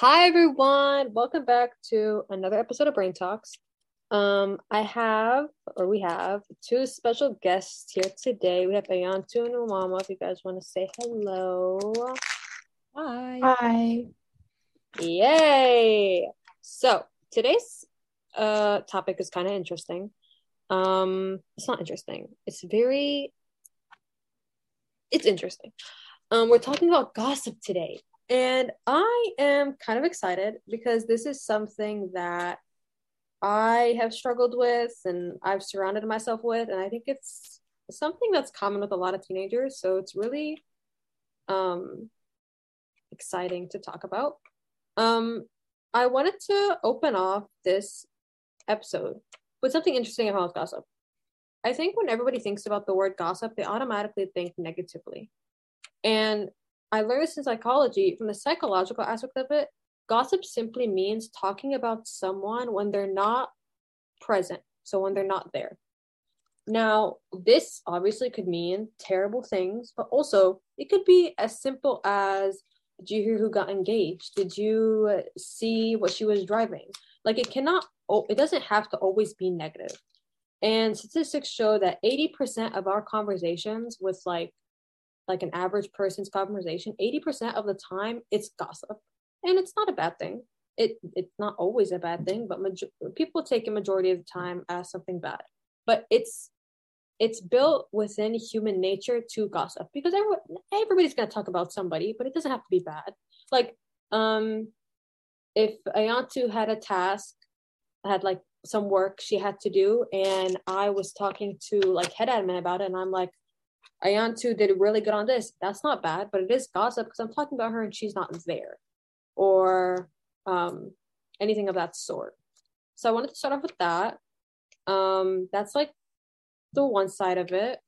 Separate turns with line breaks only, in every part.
Hi everyone, welcome back to another episode of Brain Talks. Um, I have, or we have, two special guests here today. We have Ayantu and Umama. If you guys want to say hello,
Hi.
Hi.
yay! So today's uh topic is kind of interesting. Um, it's not interesting. It's very, it's interesting. Um, we're talking about gossip today. And I am kind of excited because this is something that I have struggled with and I've surrounded myself with. And I think it's something that's common with a lot of teenagers. So it's really um, exciting to talk about. Um, I wanted to open off this episode with something interesting about gossip. I think when everybody thinks about the word gossip, they automatically think negatively. And I learned this in psychology from the psychological aspect of it. Gossip simply means talking about someone when they're not present, so when they're not there. Now, this obviously could mean terrible things, but also it could be as simple as Did you hear who got engaged? Did you see what she was driving? Like, it cannot, it doesn't have to always be negative. And statistics show that 80% of our conversations with like like an average person's conversation, 80% of the time it's gossip. And it's not a bad thing. It it's not always a bad thing, but major- people take a majority of the time as something bad. But it's it's built within human nature to gossip because everyone, everybody's going to talk about somebody, but it doesn't have to be bad. Like um if Ayantu had a task, had like some work she had to do and I was talking to like head admin about it and I'm like Ayantu did really good on this. That's not bad, but it is gossip because I'm talking about her and she's not there, or um, anything of that sort. So I wanted to start off with that. Um, that's like the one side of it.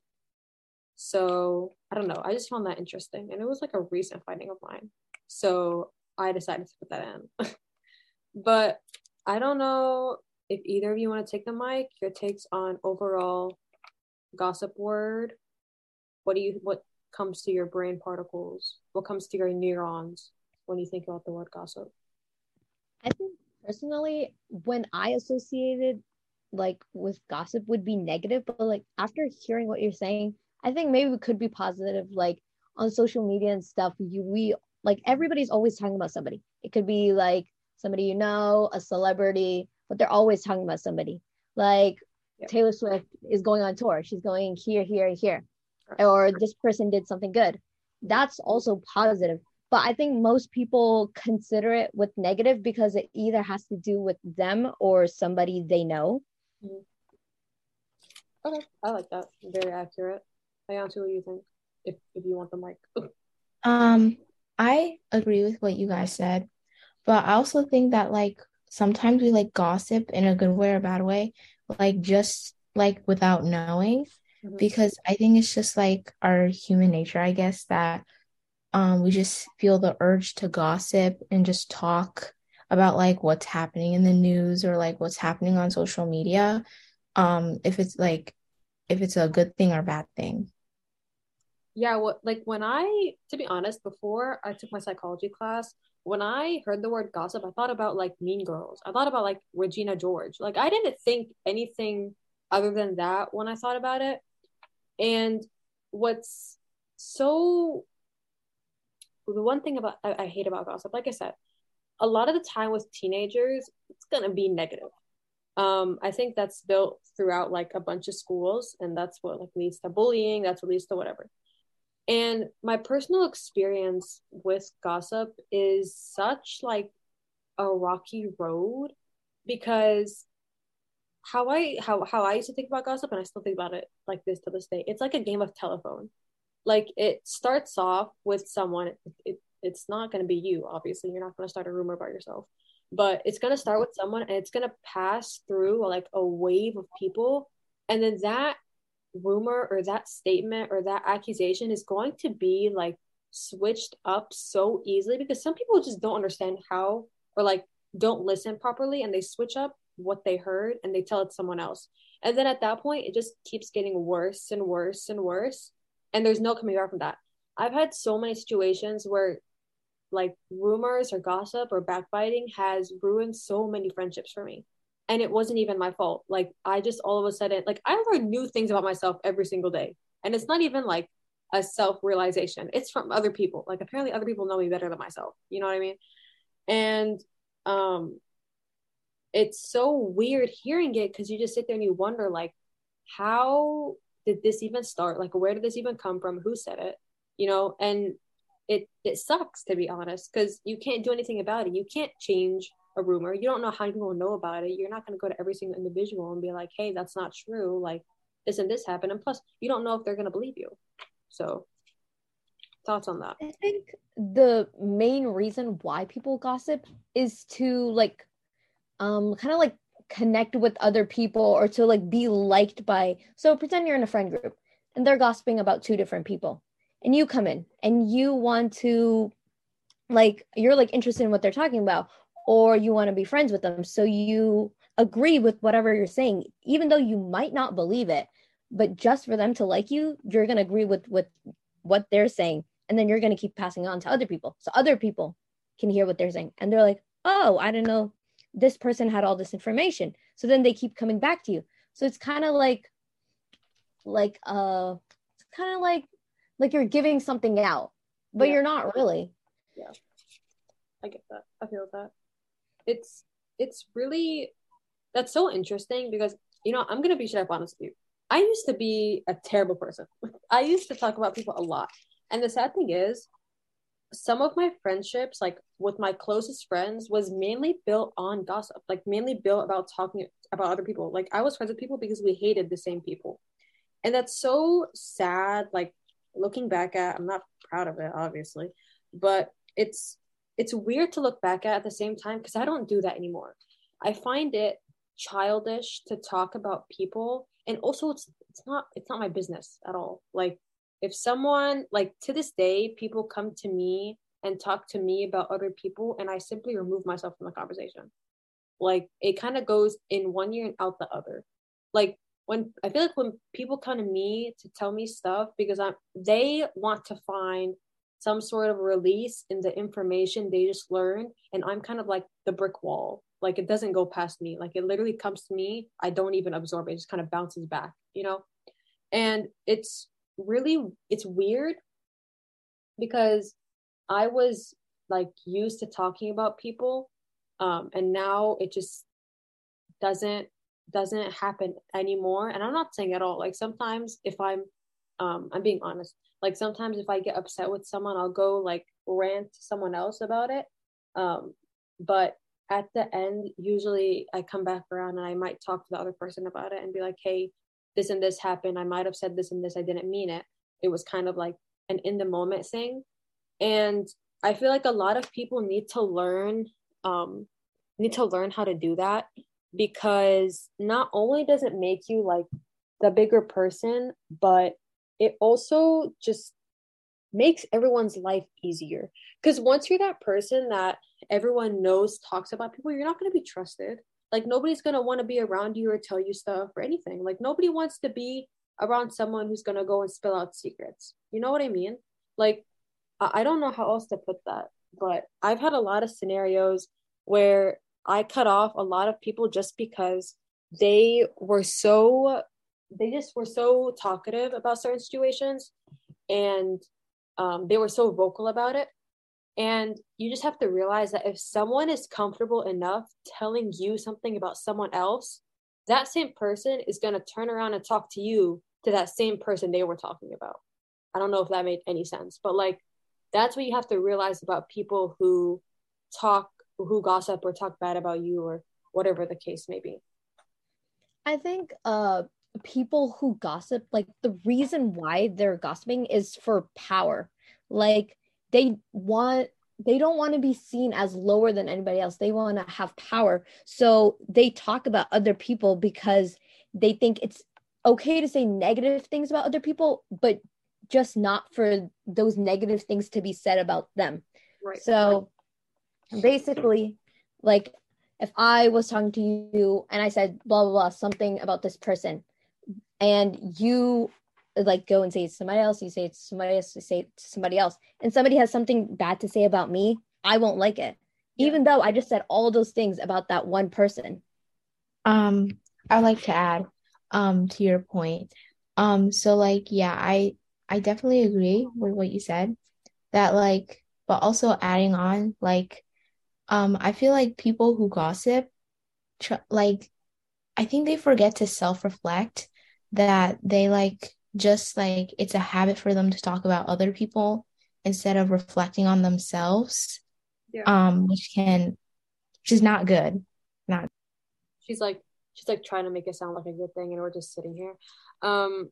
So I don't know. I just found that interesting, and it was like a recent finding of mine. So I decided to put that in. but I don't know if either of you want to take the mic. Your takes on overall gossip word what do you what comes to your brain particles what comes to your neurons when you think about the word gossip
I think personally, when I associated like with gossip would be negative, but like after hearing what you're saying, I think maybe it could be positive. Like on social media and stuff, you we like everybody's always talking about somebody. It could be like somebody you know, a celebrity, but they're always talking about somebody. Like
Yep.
Taylor Swift is going on tour. She's going here, here, here. Or this person did something good. That's also positive. But I think most people consider it with negative because it either has to do with them or somebody they know.
okay. I like that. Very accurate. Ayantu, what do you think? If if you want the mic.
Um, I agree with what you guys said, but I also think that like sometimes we like gossip in a good way or a bad way, like just like without knowing,
Mhm.
because I think it's just like our human nature, I guess, that um we just feel the urge to gossip and just talk about like what's happening in the news or like what's happening on social media. Um, if it's like if it's a good thing or bad thing.
yeah what like when i to be honest before i took my psychology class when i heard the word gossip i thought about like mean girls i thought about like regina george like i didn't think anything other than that when i thought about it and what's so the one thing about I, I hate about gossip, like I said, a lot of the time with teenagers, it's gonna be negative. Um, I think that's built throughout like a bunch of schools, and that's what like leads to bullying. That's what leads to whatever. And my personal experience with gossip is such like a rocky road because how I how how I used to think about gossip, and I still think about it like this to this day. It's like a game of telephone. Like it starts off with someone. It, it it's not going to be you. Obviously, you're not going to start a rumor about yourself, but it's going to start with someone, and it's going to pass through like a wave of people, and then that rumor or that statement or that accusation is going to be like switched up so easily because some people just don't understand how or like don't listen properly and they switch up what they heard and they tell it to someone else. And then at that point, it just keeps getting worse and worse and worse. And there's no coming back from that. I've had so many situations where like rumors or gossip or backbiting has ruined so many friendships for me and it wasn't even my fault like i just all of a sudden like i learn new things about myself every single day and it's not even like a self realization it's from other people like apparently other people know me better than myself you know what i mean and um it's so weird hearing it because you just sit there and you wonder like how did this even start? Like where did this even come from? Who said it? You know and it it sucks to be honest because you can't do anything about it. You can't change a rumor. You don't know how people know about it. You're not going to go to every single individual and be like hey that's not true. Like this and this happened. And plus you don't know if they're going to believe you. So thoughts on that?
I think the main reason why people gossip is to like um kind of like connect with other people or to like be liked by so pretend you're in a friend group and they're gossiping about two different people and you come in and you want to like you're like interested in what they're talking about or you want to be friends with them. So you agree with whatever you're saying even though you might not believe it but just for them to like you you're going to agree with with what they're saying and then you're going to keep passing on to other people. So other people can hear what they're saying and they're like oh i didn't know this person had all this information. So then they keep coming back to you. So it's kind of like like uh it's kind of like like you're giving something out but
Yeah.
you're not really.
Yeah. I get that. I feel that. It's it's really that's so interesting because you know i'm gonna be straight up honest with you. I used to be a terrible person. I used to talk about people a lot. And the sad thing is some of my friendships like with my closest friends was mainly built on gossip like mainly built about talking about other people. Like i was friends with people because we hated the same people. And that's so sad like looking back at i'm not proud of it obviously but it's it's weird to look back at at the same time because i don't do that anymore. I find it childish to talk about people and also it's it's not it's not my business at all. Like if someone like to this day people come to me and talk to me about other people and i simply remove myself from the conversation. Like it kind of goes in one ear and out the other. Like when i feel like when people come to me to tell me stuff because i'm they want to find some sort of release in the information they just learned and i'm kind of like the brick wall. Like it doesn't go past me. Like it literally comes to me. I don't even absorb it. It just kind of bounces back you know? And it's really it's weird because i was like used to talking about people um and now it just doesn't doesn't happen anymore. And i'm not saying at all. Like sometimes if i'm um i'm being honest. Like sometimes if i get upset with someone i'll go like rant to someone else about it. Um but at the end usually i come back around and i might talk to the other person about it and be like hey this and this happened i might have said this and this i didn't mean it. It was kind of like an in the moment thing. And i feel like a lot of people need to learn um need to learn how to do that because not only does it make you like the bigger person but it also just makes everyone's life easier. Because once you're that person that everyone knows talks about people you're not going to be trusted like nobody's going to want to be around you or tell you stuff or anything. Like nobody wants to be around someone who's going to go and spill out secrets. You know what i mean? Like I-, don't know how else to put that but i've had a lot of scenarios where i cut off a lot of people just because they were so they just were so talkative about certain situations and um, they were so vocal about it and you just have to realize that if someone is comfortable enough telling you something about someone else, that same person is going to turn around and talk to you to that same person they were talking about. I don't know if that made any sense, but like that's what you have to realize about people who talk, who gossip or talk bad about you or whatever the case may be.
I think uh people who gossip like the reason why they're gossiping is for power. Like they want they don't want to be seen as lower than anybody else. They want to have power. So they talk about other people because they think it's okay to say negative things about other people, but just not for those negative things to be said about them.
Right.
So basically, like if I was talking to you and I said blah blah blah something about this person, and you like go and say it to somebody else, you say it to somebody else, you say it to somebody else, and somebody has something bad to say about me, I won't like it. Yeah. Even though I just said all those things about that one person.
Um, I like to add um to your point. Um, so like yeah, I I definitely agree with what you said. That like, but also adding on, like, um, I feel like people who gossip, tr- like, I think they forget to self-reflect that they like just like it's a habit for them to talk about other people instead of reflecting on themselves. Yeah. Um, which can which is not good. Not
she's like she's like trying to make it sound like a good thing and we're just sitting here. Um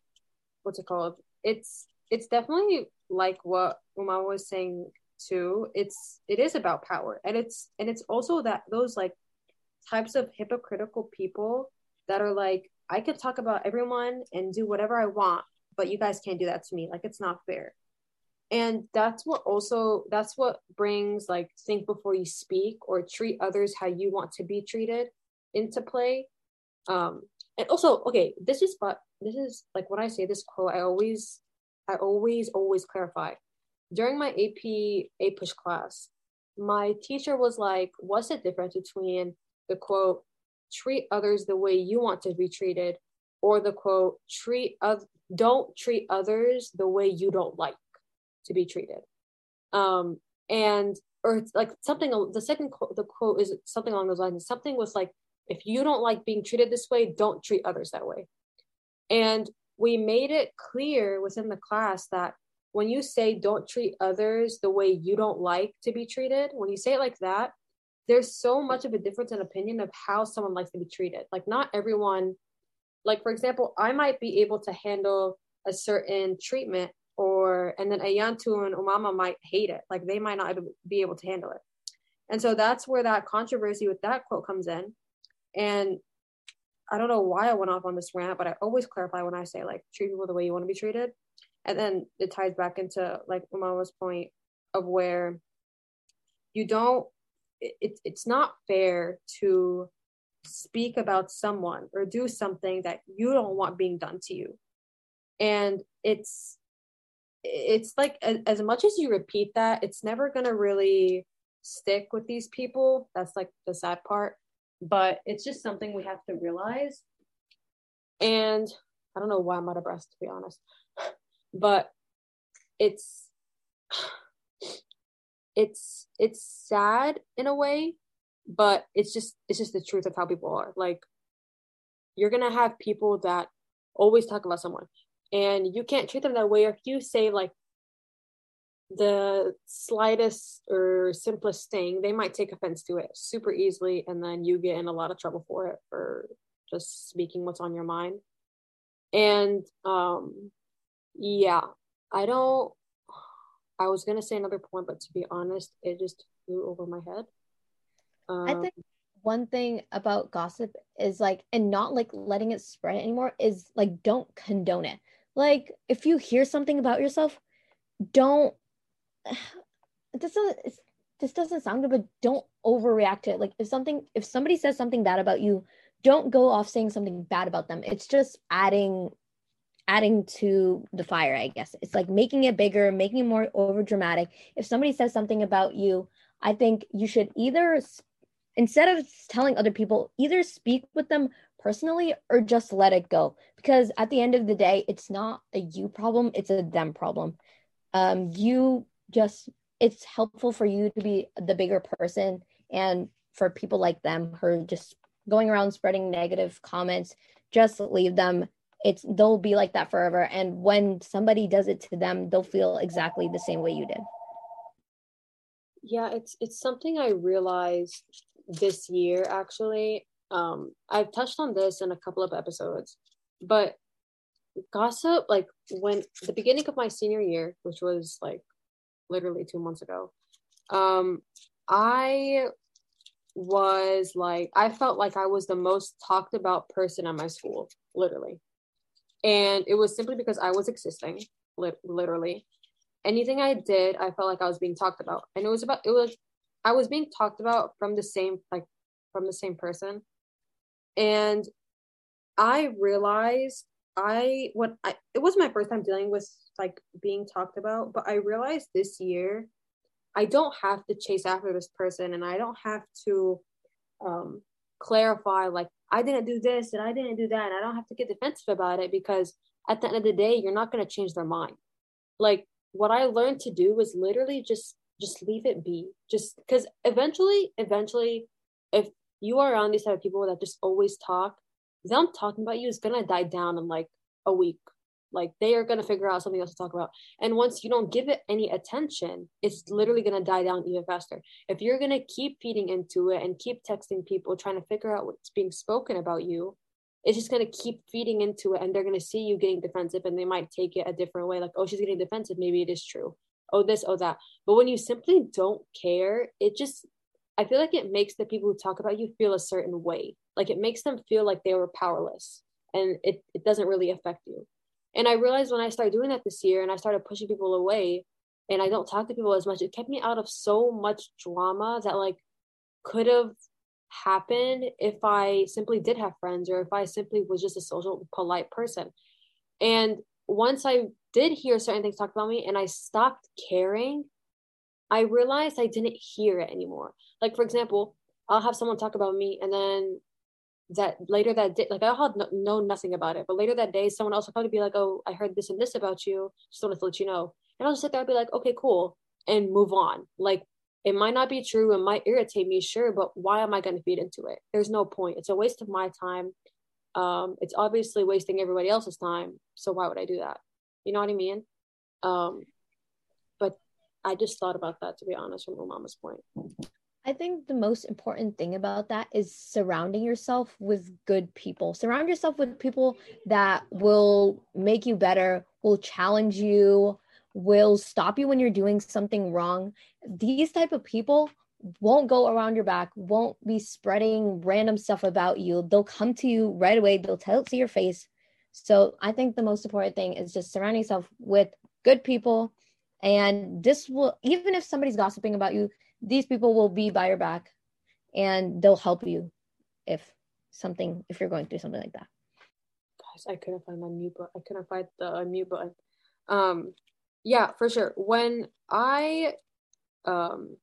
what's it called? It's it's definitely like what Uma was saying too. It's it is about power. And it's and it's also that those like types of hypocritical people that are like, I can talk about everyone and do whatever I want, but you guys can't do that to me. Like it's not fair. And that's what also that's what brings like think before you speak or treat others how you want to be treated into play. Um and also okay, this is but this is like when I say this quote, I always I always always clarify. During my AP APUSH class, my teacher was like, what's the difference between the quote treat others the way you want to be treated or the quote treat of don't treat others the way you don't like to be treated. Um and or it's like something the second quote the quote is something along those lines. Something was like if you don't like being treated this way don't treat others that way. And we made it clear within the class that when you say don't treat others the way you don't like to be treated when you say it like that there's so much of a difference in opinion of how someone likes to be treated. Like not everyone, like for example, I might be able to handle a certain treatment or and then Ayantu and Umama might hate it. Like they might not be able to handle it. And so that's where that controversy with that quote comes in. And I don't know why I went off on this rant, but I always clarify when I say like treat people the way you want to be treated. And then it ties back into like Umama's point of where you don't it, it's not fair to speak about someone or do something that you don't want being done to you. And it's it's like as, much as you repeat that it's never going to really stick with these people. That's like the sad part. But it's just something we have to realize. And i don't know why i'm out of breath to be honest. But it's it's it's sad in a way but it's just it's just the truth of how people are like you're gonna have people that always talk about someone and you can't treat them that way if you say like the slightest or simplest thing they might take offense to it super easily and then you get in a lot of trouble for it for just speaking what's on your mind and um yeah i don't I was gonna say another point, but to be honest, it just flew over my head.
Um, I think one thing about gossip is like, and not like letting it spread anymore is like, don't condone it. Like, if you hear something about yourself, don't. This doesn't. This doesn't sound good, but don't overreact to it. Like, if something, if somebody says something bad about you, don't go off saying something bad about them. It's just adding adding to the fire, I guess. It's like making it bigger, making it more over dramatic. If somebody says something about you, I think you should either, instead of telling other people, either speak with them personally or just let it go. Because at the end of the day, it's not a you problem, it's a them problem. Um, you just, it's helpful for you to be the bigger person and for people like them who are just going around spreading negative comments, just leave them it's they'll be like that forever and when somebody does it to them they'll feel exactly the same way you did
yeah it's it's something i realized this year actually. Um i've touched on this in a couple of episodes but gossip like when the beginning of my senior year which was like literally two months ago um i was like i felt like i was the most talked about person at my school literally. And it was simply because I was existing, li- literally. Anything I did, I felt like I was being talked about, and it was about it was I was being talked about from the same like from the same person, and I realized I when I it was my first time dealing with like being talked about, but I realized this year I don't have to chase after this person and I don't have to um, clarify like I didn't do this and I didn't do that and I don't have to get defensive about it because at the end of the day you're not going to change their mind. Like what I learned to do was literally just just leave it be. Just cuz eventually eventually if you are around these type of people that just always talk, them talking about you is to die down in like a week like they are to figure out something else to talk about. And once you don't give it any attention, it's literally to die down even faster. If you're to keep feeding into it and keep texting people trying to figure out what's being spoken about you, it's just going to keep feeding into it and they're going to see you getting defensive and they might take it a different way like, oh, she's getting defensive. Maybe it is true. Oh, this, oh, that. But when you simply don't care, it just, I feel like it makes the people who talk about you feel a certain way. Like it makes them feel like they were powerless and it, it doesn't really affect you and I realized when I started doing that this year and I started pushing people away and I don't talk to people as much, it kept me out of so much drama that like could have happened if I simply did have friends or if I simply was just a social, polite person. And once I did hear certain things talked about me and I stopped caring, I realized I didn't hear it anymore. Like, for example, I'll have someone talk about me and then that later that day, like I had no, know nothing about it, but later that day, someone else will probably be like, "Oh, I heard this and this about you. Just wanted to let you know." And I'll just sit there and be like, "Okay, cool," and move on. Like it might not be true, it might irritate me, sure, but why am I going to feed into it? There's no point. It's a waste of my time. Um, it's obviously wasting everybody else's time. So why would I do that? You know what I mean? Um, but I just thought about that to be honest, from Mama's point.
I think the most important thing about that is surrounding yourself with good people. Surround yourself with people that will make you better, will challenge you, will stop you when you're doing something wrong. These type of people won't go around your back, won't be spreading random stuff about you. They'll come to you right away, they'll tell it to your face. So I think the most important thing is just surround yourself with good people. And this will, even if somebody's gossiping about you, these people will be by your back and they'll help you if something if you're going through something like that.
Guys i couldn't find my mute button. I couldn't find the mute button. Um yeah for sure. When i um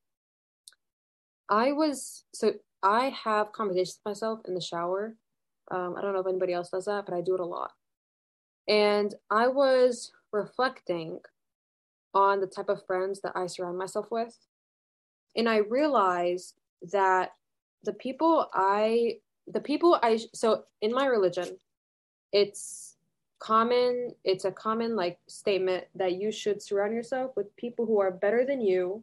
i was so i have conversations with myself in the shower. Um i don't know if anybody else does that but i do it a lot and i was reflecting on the type of friends that i surround myself with and I realized that the people I the people I so in my religion, it's common it's a common like statement that you should surround yourself with people who are better than you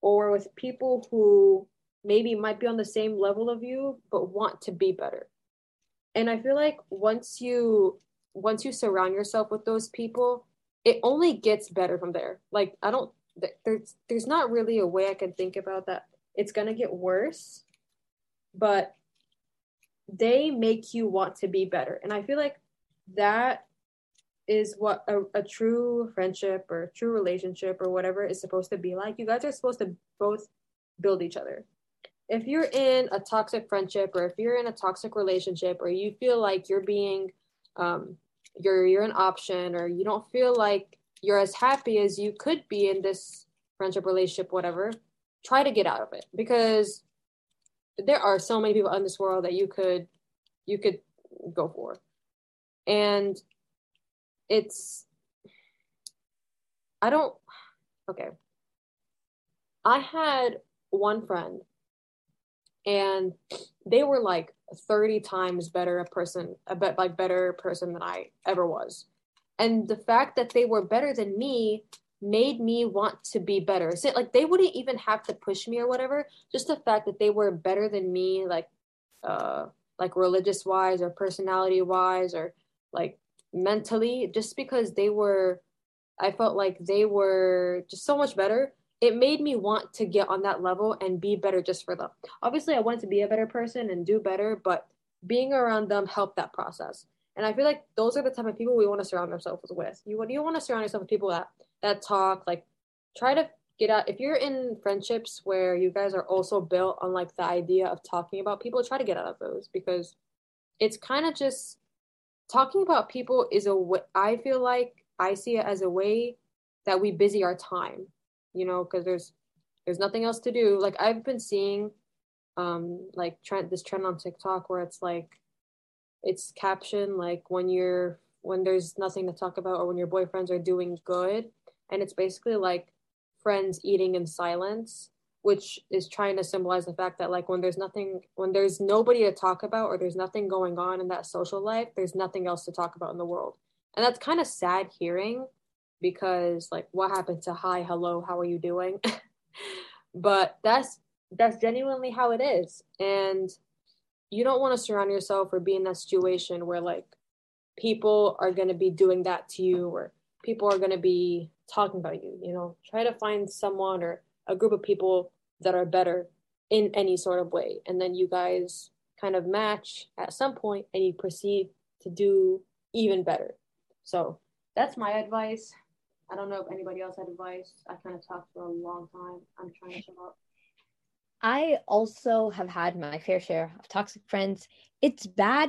or with people who maybe might be on the same level of you but want to be better. And I feel like once you once you surround yourself with those people, it only gets better from there. Like I don't there's there's not really a way I can think about that. It's gonna get worse, but they make you want to be better, and I feel like that is what a, a true friendship or true relationship or whatever is supposed to be like. You guys are supposed to both build each other. If you're in a toxic friendship or if you're in a toxic relationship or you feel like you're being um, you're you're an option or you don't feel like you're as happy as you could be in this friendship relationship whatever try to get out of it because there are so many people in this world that you could you could go for. And it's i don't okay. I had one friend and they were like 30 times better a person a bit like better person than i ever was. And the fact that they were better than me made me want to be better. So, like they wouldn't even have to push me or whatever. Just the fact that they were better than me like uh like religious wise or personality wise or like mentally just because they were i felt like they were just so much better it made me want to get on that level and be better just for them. Obviously i wanted to be a better person and do better but being around them helped that process. And I feel like those are the type of people we want to surround ourselves with. You you want to surround yourself with people that that talk, like try to get out. If you're in friendships where you guys are also built on like the idea of talking about people, try to get out of those because it's kind of just talking about people is a way I feel like I see it as a way that we busy our time, you know, because there's there's nothing else to do. Like I've been seeing um like trend this trend on TikTok where it's like it's captioned like when you're when there's nothing to talk about or when your boyfriends are doing good and it's basically like friends eating in silence which is trying to symbolize the fact that like when there's nothing when there's nobody to talk about or there's nothing going on in that social life there's nothing else to talk about in the world and that's kind of sad hearing because like what happened to hi hello how are you doing? But that's that's genuinely how it is. And you don't want to surround yourself or be in that situation where like people are going to be doing that to you or people are going to be talking about you you know? Try to find someone or a group of people that are better in any sort of way. And then you guys kind of match at some point and you proceed to do even better. So that's my advice i don't know if anybody else had advice i kind of talked for a long time i'm trying to shut up
I also have had my fair share of toxic friends. It's bad,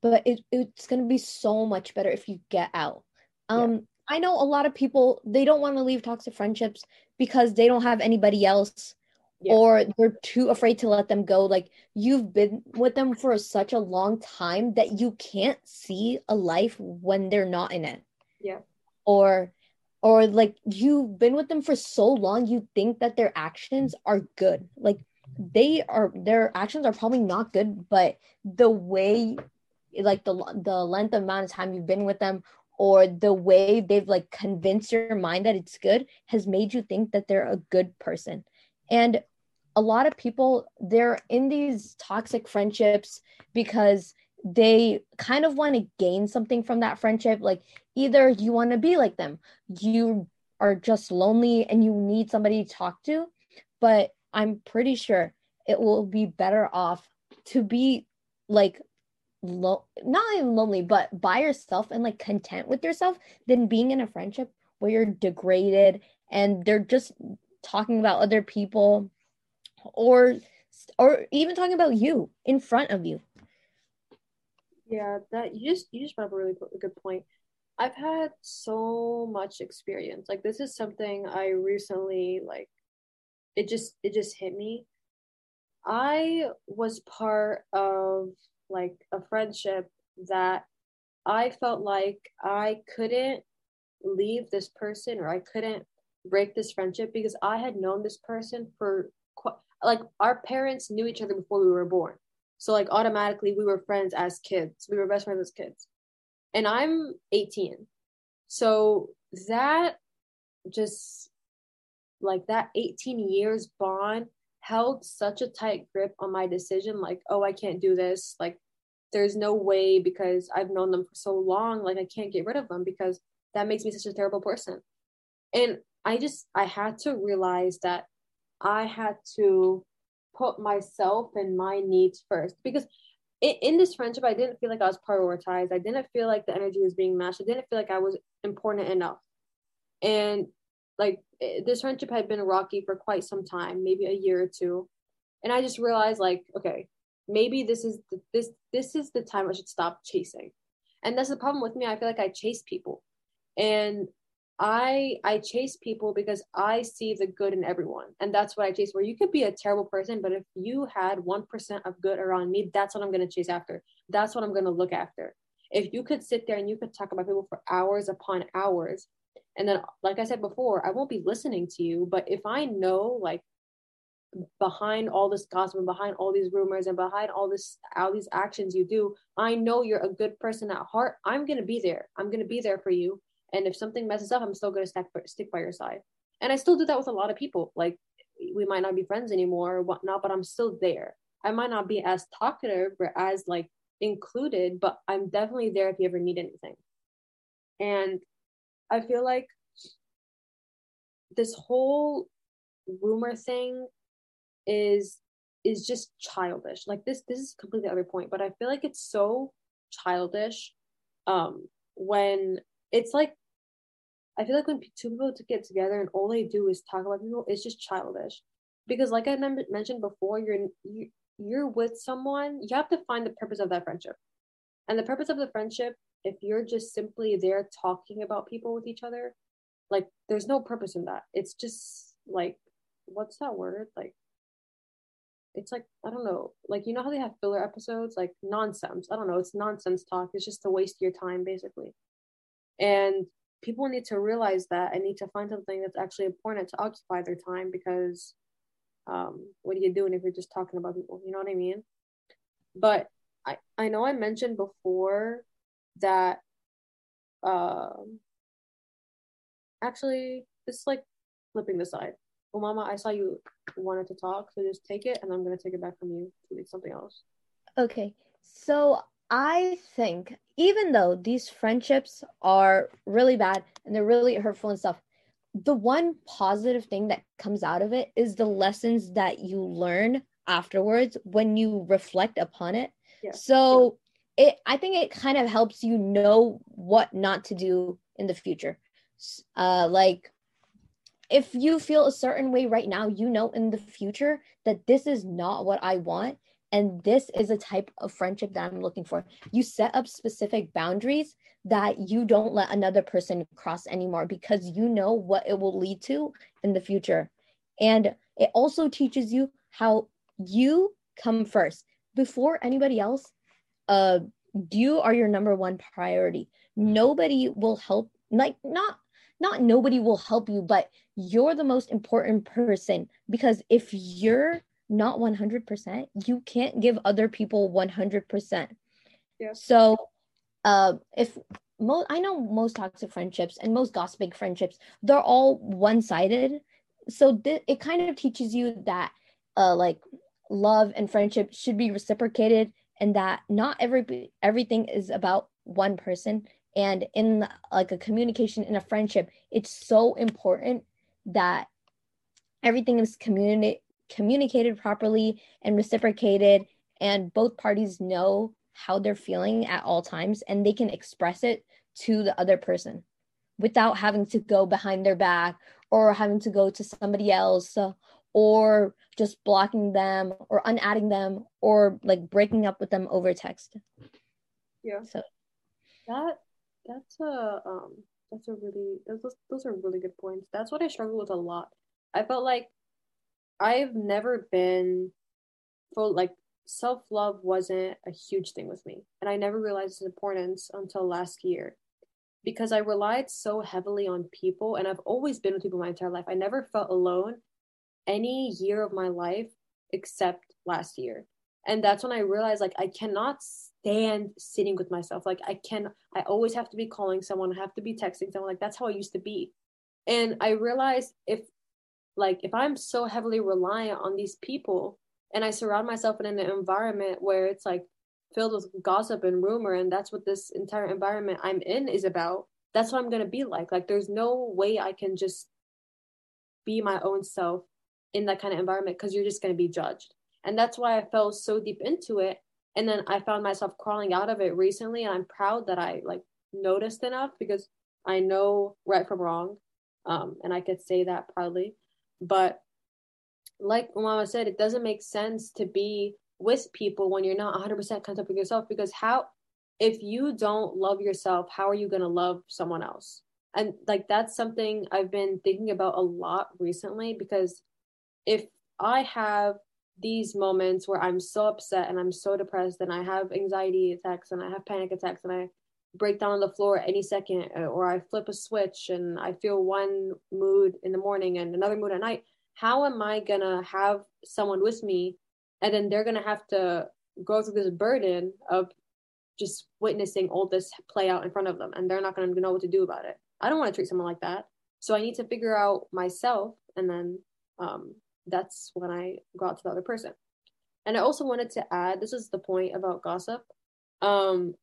but it, it's going to be so much better if you get out. Um, yeah. I know a lot of people, they don't want to leave toxic friendships because they don't have anybody else yeah. or they're too afraid to let them go. Like you've been with them for such a long time that you can't see a life when they're not in it.
Yeah.
Or or like you've been with them for so long you think that their actions are good. Like they are their actions are probably not good but the way like the the length amount of time you've been with them or the way they've like convinced your mind that it's good has made you think that they're a good person. And a lot of people they're in these toxic friendships because they kind of want to gain something from that friendship. Like either you want to be like them you are just lonely and you need somebody to talk to but I'm pretty sure it will be better off to be like lo- not even lonely, but by yourself and like content with yourself than being in a friendship where you're degraded and they're just talking about other people or or even talking about you in front of you.
Yeah, that you just you just brought up a really good point. I've had so much experience. Like this is something I recently like it just it just hit me. I was part of like a friendship that I felt like I couldn't leave this person or I couldn't break this friendship because I had known this person for like our parents knew each other before we were born. So like automatically we were friends as kids. We were best friends as kids. And I'm 18. So that just like that 18 years bond held such a tight grip on my decision like oh i can't do this like there's no way because i've known them for so long like i can't get rid of them because that makes me such a terrible person and i just i had to realize that i had to put myself and my needs first because in, in this friendship i didn't feel like i was prioritized i didn't feel like the energy was being matched i didn't feel like i was important enough and like this friendship had been rocky for quite some time, maybe a year or two. And I just realized like, okay, maybe this is the, this this is the time I should stop chasing. And that's the problem with me. I feel like I chase people. And I I chase people because I see the good in everyone. And that's what I chase. Where you could be a terrible person, but if you had 1% of good around me, that's what I'm going to chase after. That's what I'm going to look after. If you could sit there and you could talk about people for hours upon hours and then like i said before i won't be listening to you but if i know like behind all this gossip and behind all these rumors and behind all this all these actions you do i know you're a good person at heart i'm going to be there i'm going to be there for you and if something messes up i'm still going to stick, by your side. And i still do that with a lot of people. Like we might not be friends anymore or whatnot but i'm still there. I might not be as talkative or as like included but i'm definitely there if you ever need anything. And I feel like this whole rumor thing is is just childish. Like this this is completely other point, but I feel like it's so childish um when it's like I feel like when two people get together and all they do is talk about people, it's just childish. Because like I mentioned before, you're you, you're with someone, you have to find the purpose of that friendship. And the purpose of the friendship if you're just simply there talking about people with each other, like there's no purpose in that. It's just like what's that word like it's like I don't know, like you know how they have filler episodes, like nonsense. I don't know, it's nonsense talk. It's just to waste your time basically. And people need to realize that and need to find something that's actually important to occupy their time because um, what are you doing if you're just talking about people? You know what I mean? But I I know I mentioned before that um actually it's like flipping the side. Well, Mama, I saw you wanted to talk, so just take it, and I'm gonna take it back from you to read something else.
Okay, so I think even though these friendships are really bad and they're really hurtful and stuff, the one positive thing that comes out of it is the lessons that you learn afterwards when you reflect upon it.
Yeah.
So it I think it kind of helps you know what not to do in the future. Uh like if you feel a certain way right now, you know in the future that this is not what I want and this is a type of friendship that I'm looking for. You set up specific boundaries that you don't let another person cross anymore because you know what it will lead to in the future. And it also teaches you how you come first before anybody else. Uh, you are your number one priority. Nobody will help, like, not not nobody will help you, but you're the most important person because if you're not 100%, you can't give other people 100%.
Yeah.
So, uh, if most, I know most toxic friendships and most gossiping friendships, they're all one sided. So, th- it kind of teaches you that, uh, like, love and friendship should be reciprocated and that not every everything is about one person and in like a communication in a friendship it's so important that everything is communicated communicated properly and reciprocated and both parties know how they're feeling at all times and they can express it to the other person without having to go behind their back or having to go to somebody else or just blocking them or unadding them or like breaking up with them over text.
Yeah.
So
that that's a um that's a really those those are really good points. That's what i struggle with a lot. I felt like I've never been full like self love wasn't a huge thing with me, and I never realized its importance until last year because I relied so heavily on people, and I've always been with people my entire life. I never felt alone any year of my life except last year. And that's when I realized like I cannot stand sitting with myself. Like I can I always have to be calling someone, I have to be texting someone. Like that's how I used to be. And I realized if like if i'm so heavily reliant on these people and i surround myself in an environment where it's like filled with gossip and rumor and that's what this entire environment i'm in is about that's what i'm going to be like. Like there's no way i can just be my own self in that kind of environment because you're just going to be judged. And that's why i fell so deep into it. And then i found myself crawling out of it recently and i'm proud that i like noticed enough because i know right from wrong um, and i could say that proudly but like Mama said, it doesn't make sense to be with people when you're not 100% content with yourself because how if you don't love yourself how are you going to love someone else? And like that's something i've been thinking about a lot recently because if i have these moments where i'm so upset and i'm so depressed and i have anxiety attacks and i have panic attacks and i break down on the floor any second uh, or I flip a switch and I feel one mood in the morning and another mood at night, how am I to have someone with me and then they're to have to go through this burden of just witnessing all this play out in front of them and they're not going to know what to do about it. I don't want to treat someone like that. So I need to figure out myself and then um, that's when I go out to the other person. And I also wanted to add this is the point about gossip. Um,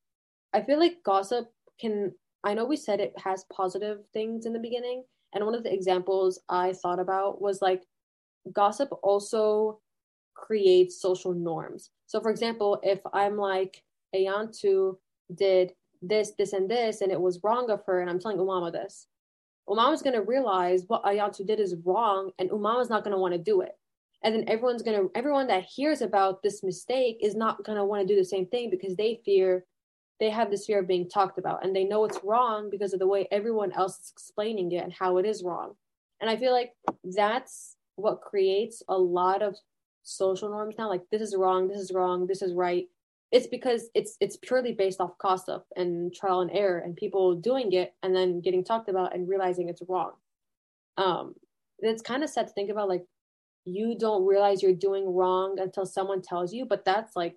I feel like gossip can I know we said it has positive things in the beginning, and one of the examples I thought about was like gossip also creates social norms. So for example, if I'm like Ayantu did this, this, and this, and it was wrong of her, and I'm telling Umama this, Umama's gonna realize what Ayantu did is wrong, and Umama's not gonna want to do it. And then everyone's gonna everyone that hears about this mistake is not gonna want to do the same thing because they fear they have this fear of being talked about and they know it's wrong because of the way everyone else is explaining it and how it is wrong. And I feel like that's what creates a lot of social norms now. Like this is wrong this is wrong this is right. It's because it's it's purely based off cost gossip and trial and error and people doing it and then getting talked about and realizing it's wrong. Um it's kind of sad to think about like you don't realize you're doing wrong until someone tells you but that's like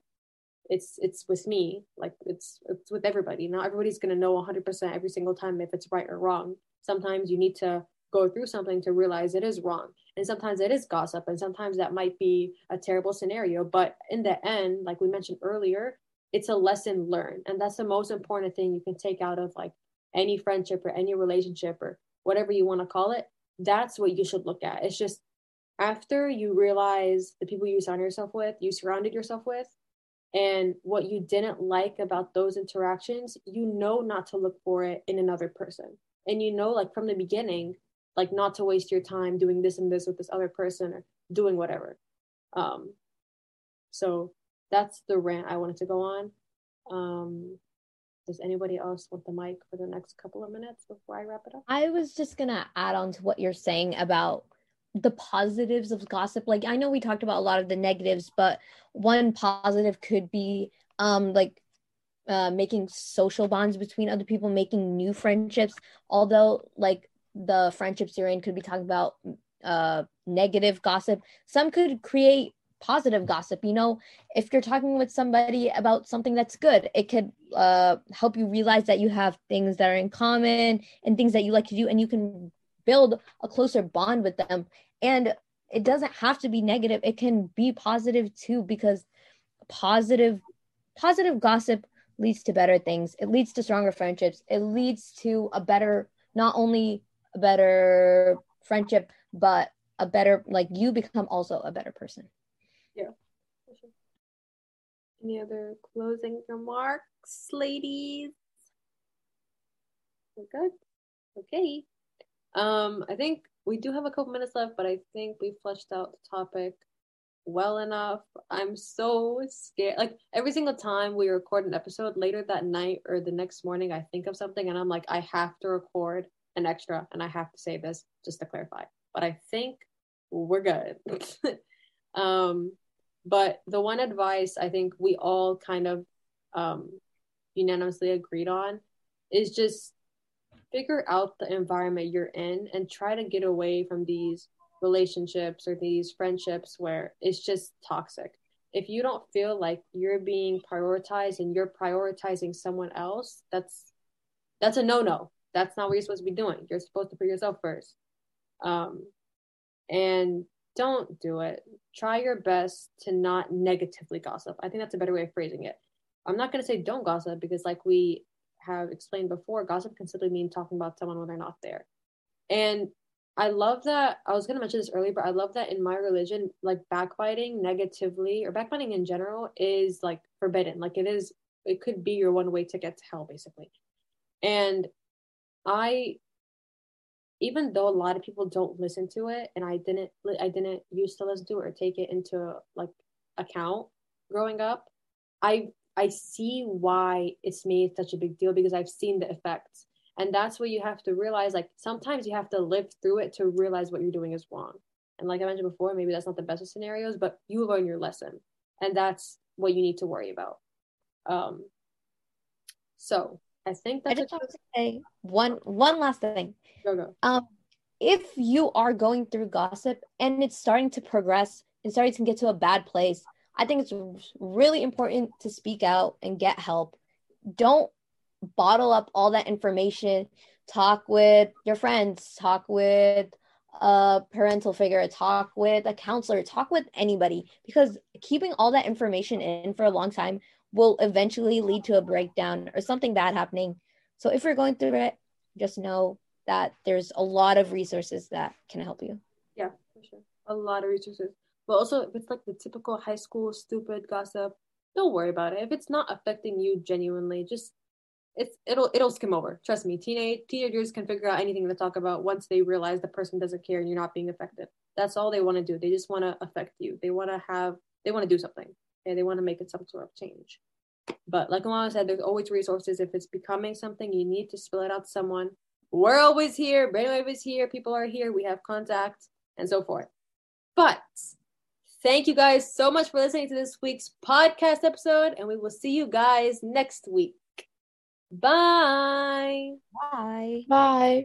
it's it's with me like it's it's with everybody. Not everybody's going to know 100% every single time if it's right or wrong. Sometimes you need to go through something to realize it is wrong and sometimes it is gossip and sometimes that might be a terrible scenario but in the end like we mentioned earlier it's a lesson learned and that's the most important thing you can take out of like any friendship or any relationship or whatever you want to call it. That's what you should look at. It's just after you realize the people you surround yourself with you surrounded yourself with and what you didn't like about those interactions you know not to look for it in another person. And you know like from the beginning like not to waste your time doing this and this with this other person or doing whatever. Um so that's the rant i wanted to go on. Um does anybody else want the mic for the next couple of minutes before i wrap it up?
I was just gonna add on to what you're saying about the positives of gossip. Like I know we talked about a lot of the negatives, but one positive could be um like uh, making social bonds between other people, making new friendships. Although like the friendships you're in could be talking about uh negative gossip, some could create positive gossip you know if you're talking with somebody about something that's good it could uh, help you realize that you have things that are in common and things that you like to do and you can build a closer bond with them. And it doesn't have to be negative. It can be positive too because positive positive gossip leads to better things. It leads to stronger friendships. It leads to a better not only a better friendship but a better like you become also a better person.
Yeah any other closing remarks ladies? We're good. Okay um i think we do have a couple minutes left but i think we fleshed out the topic well enough. I'm so scared like every single time we record an episode later that night or the next morning i think of something and i'm like i have to record an extra and i have to say this just to clarify but i think we're good. Um but the one advice I think we all kind of um, unanimously agreed on is just figure out the environment you're in and try to get away from these relationships or these friendships where it's just toxic. If you don't feel like you're being prioritized and you're prioritizing someone else, that's that's a no-no. That's not what you're supposed to be doing. You're supposed to put yourself first. Um, and don't do it. Try your best to not negatively gossip. I think that's a better way of phrasing it. I'm not going to say don't gossip because, like we have explained before, gossip can simply mean talking about someone when they're not there. And I love that. I was going to mention this earlier, but I love that in my religion, like backbiting negatively or backbiting in general is like forbidden. Like it is, it could be your one way to get to hell, basically. And I even though a lot of people don't listen to it and i didn't i didn't used to listen to it or take it into like account growing up i i see why it's made such a big deal because i've seen the effects and that's what you have to realize like sometimes you have to live through it to realize what you're doing is wrong. And like i mentioned before maybe that's not the best of scenarios but you learn your lesson. And that's what you need to worry about. Um so i think that's
I just want to say one one last thing.
Go go.
Um, if you are going through gossip and it's starting to progress and starting to get to a bad place, I think it's really important to speak out and get help. Don't bottle up all that information. Talk with your friends, talk with a parental figure, talk with a counselor, talk with anybody because keeping all that information in for a long time will eventually lead to a breakdown or something bad happening. So if you're going through it, just know that there's a lot of resources that can help you.
Yeah, for sure. A lot of resources. But also, if it's like the typical high school stupid gossip, don't worry about it. If it's not affecting you genuinely, just it's it'll it'll skim over. Trust me, teenage teenagers can figure out anything to talk about once they realize the person doesn't care and you're not being affected. That's all they want to do. They just want to affect you. They want to have they want to do something. and They want to make it some sort of change. But like Alana said, there's always resources. If it's becoming something, you need to spill it out to someone we're always here. Brainwave is here. People are here. We have contact and so forth. But thank you guys so much for listening to this week's podcast episode, and we will see you guys next week. Bye.
Bye.
Bye.